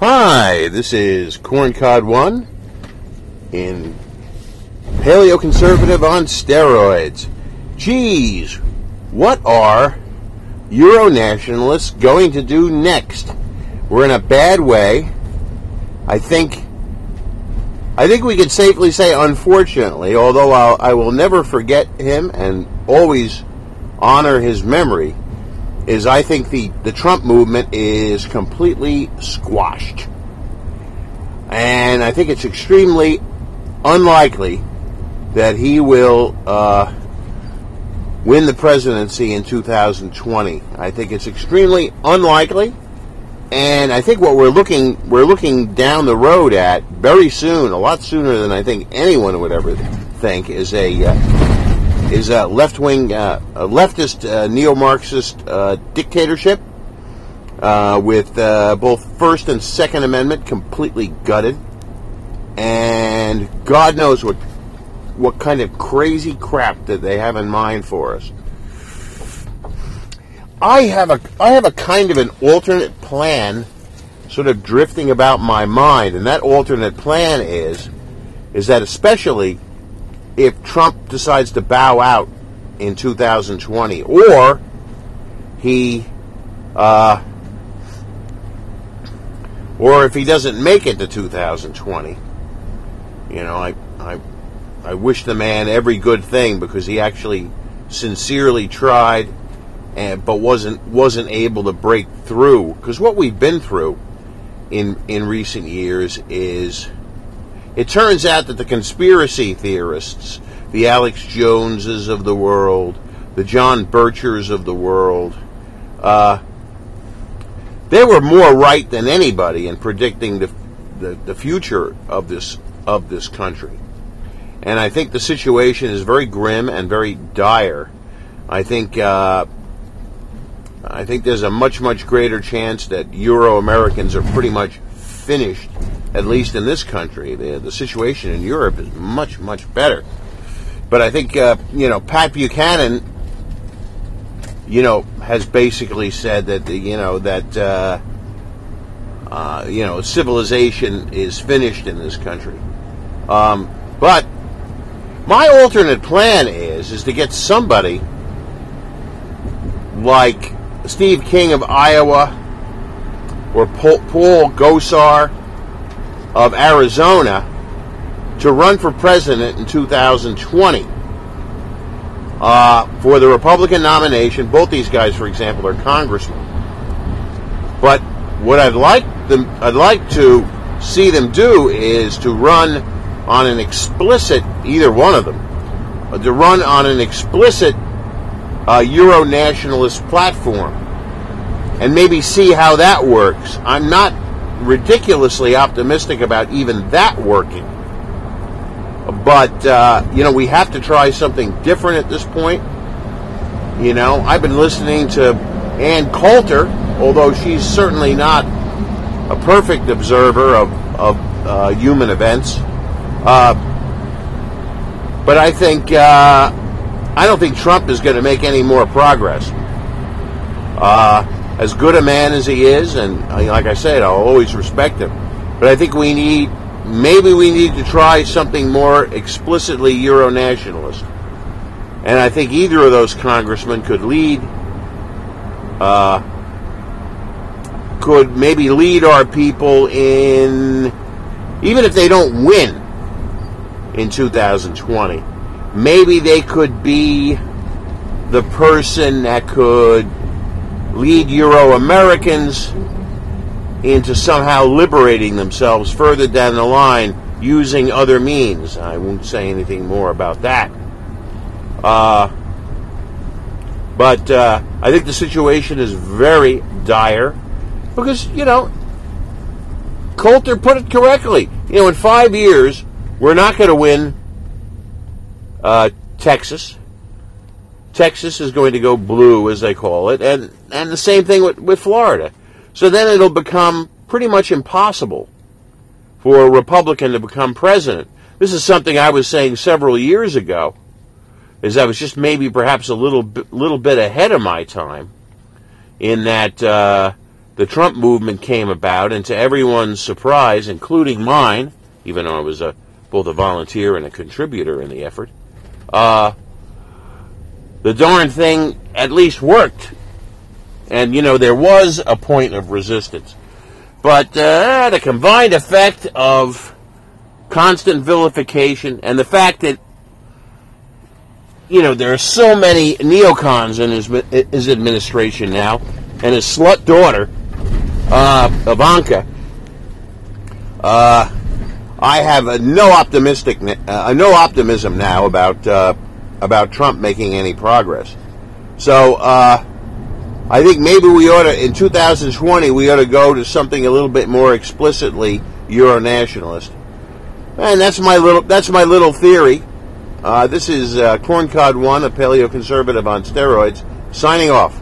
Hi, this is Corncod One in paleoconservative on steroids. Geez, what are Euro nationalists going to do next? We're in a bad way. I think. I think we can safely say, unfortunately, although I'll, I will never forget him and always honor his memory, is I think the, the Trump movement is completely squashed. And I think it's extremely unlikely that he will uh, win the presidency in 2020. I think it's extremely unlikely. And I think what we're looking we're looking down the road at very soon, a lot sooner than I think anyone would ever think, is a uh, is a left wing, uh, leftist uh, neo Marxist uh, dictatorship uh, with uh, both First and Second Amendment completely gutted, and God knows what what kind of crazy crap that they have in mind for us. I have a I have a kind of an alternate plan sort of drifting about my mind and that alternate plan is is that especially if Trump decides to bow out in 2020 or he uh, or if he doesn't make it to 2020 you know I I I wish the man every good thing because he actually sincerely tried and but wasn't wasn't able to break through. Because what we've been through in in recent years is it turns out that the conspiracy theorists, the Alex Joneses of the world, the John Birchers of the world, uh, they were more right than anybody in predicting the, the, the future of this of this country. And I think the situation is very grim and very dire. I think uh, I think there's a much, much greater chance that Euro Americans are pretty much finished, at least in this country. The, the situation in Europe is much, much better. But I think, uh, you know, Pat Buchanan, you know, has basically said that, you know, that, uh, uh, you know, civilization is finished in this country. Um, but my alternate plan is, is to get somebody like Steve King of Iowa or Paul Gosar of Arizona to run for president in 2020 uh, for the Republican nomination. Both these guys, for example, are congressmen. But what I'd like them, I'd like to see them do is to run on an explicit, either one of them, uh, to run on an explicit uh, Euro nationalist platform and maybe see how that works. I'm not ridiculously optimistic about even that working. But, uh, you know, we have to try something different at this point. You know, I've been listening to Ann Coulter, although she's certainly not a perfect observer of, of uh, human events. Uh, but I think uh, I don't think Trump is going to make any more progress. Uh, as good a man as he is, and uh, like I said, I'll always respect him. But I think we need, maybe we need to try something more explicitly Euro nationalist. And I think either of those congressmen could lead, uh, could maybe lead our people in, even if they don't win in 2020, maybe they could be the person that could lead Euro Americans into somehow liberating themselves further down the line using other means. I won't say anything more about that. Uh, but uh, I think the situation is very dire because, you know, Coulter put it correctly. You know, in five years, we're not going to win uh, Texas. Texas is going to go blue, as they call it, and, and the same thing with, with Florida. So then it'll become pretty much impossible for a Republican to become president. This is something I was saying several years ago, is I was just maybe perhaps a little little bit ahead of my time, in that uh, the Trump movement came about, and to everyone's surprise, including mine, even though I was a, both a volunteer and a contributor in the effort, uh, the darn thing at least worked. And, you know, there was a point of resistance. But uh, the combined effect of constant vilification and the fact that, you know, there are so many neocons in his, his administration now, and his slut daughter, uh, Ivanka, uh, I have no optimistic, uh, no optimism now about uh, about Trump making any progress. So uh, I think maybe we ought to, in 2020, we ought to go to something a little bit more explicitly Euro-nationalist. And that's my little that's my little theory. Uh, this is uh, Corncod One, a paleoconservative on steroids, signing off.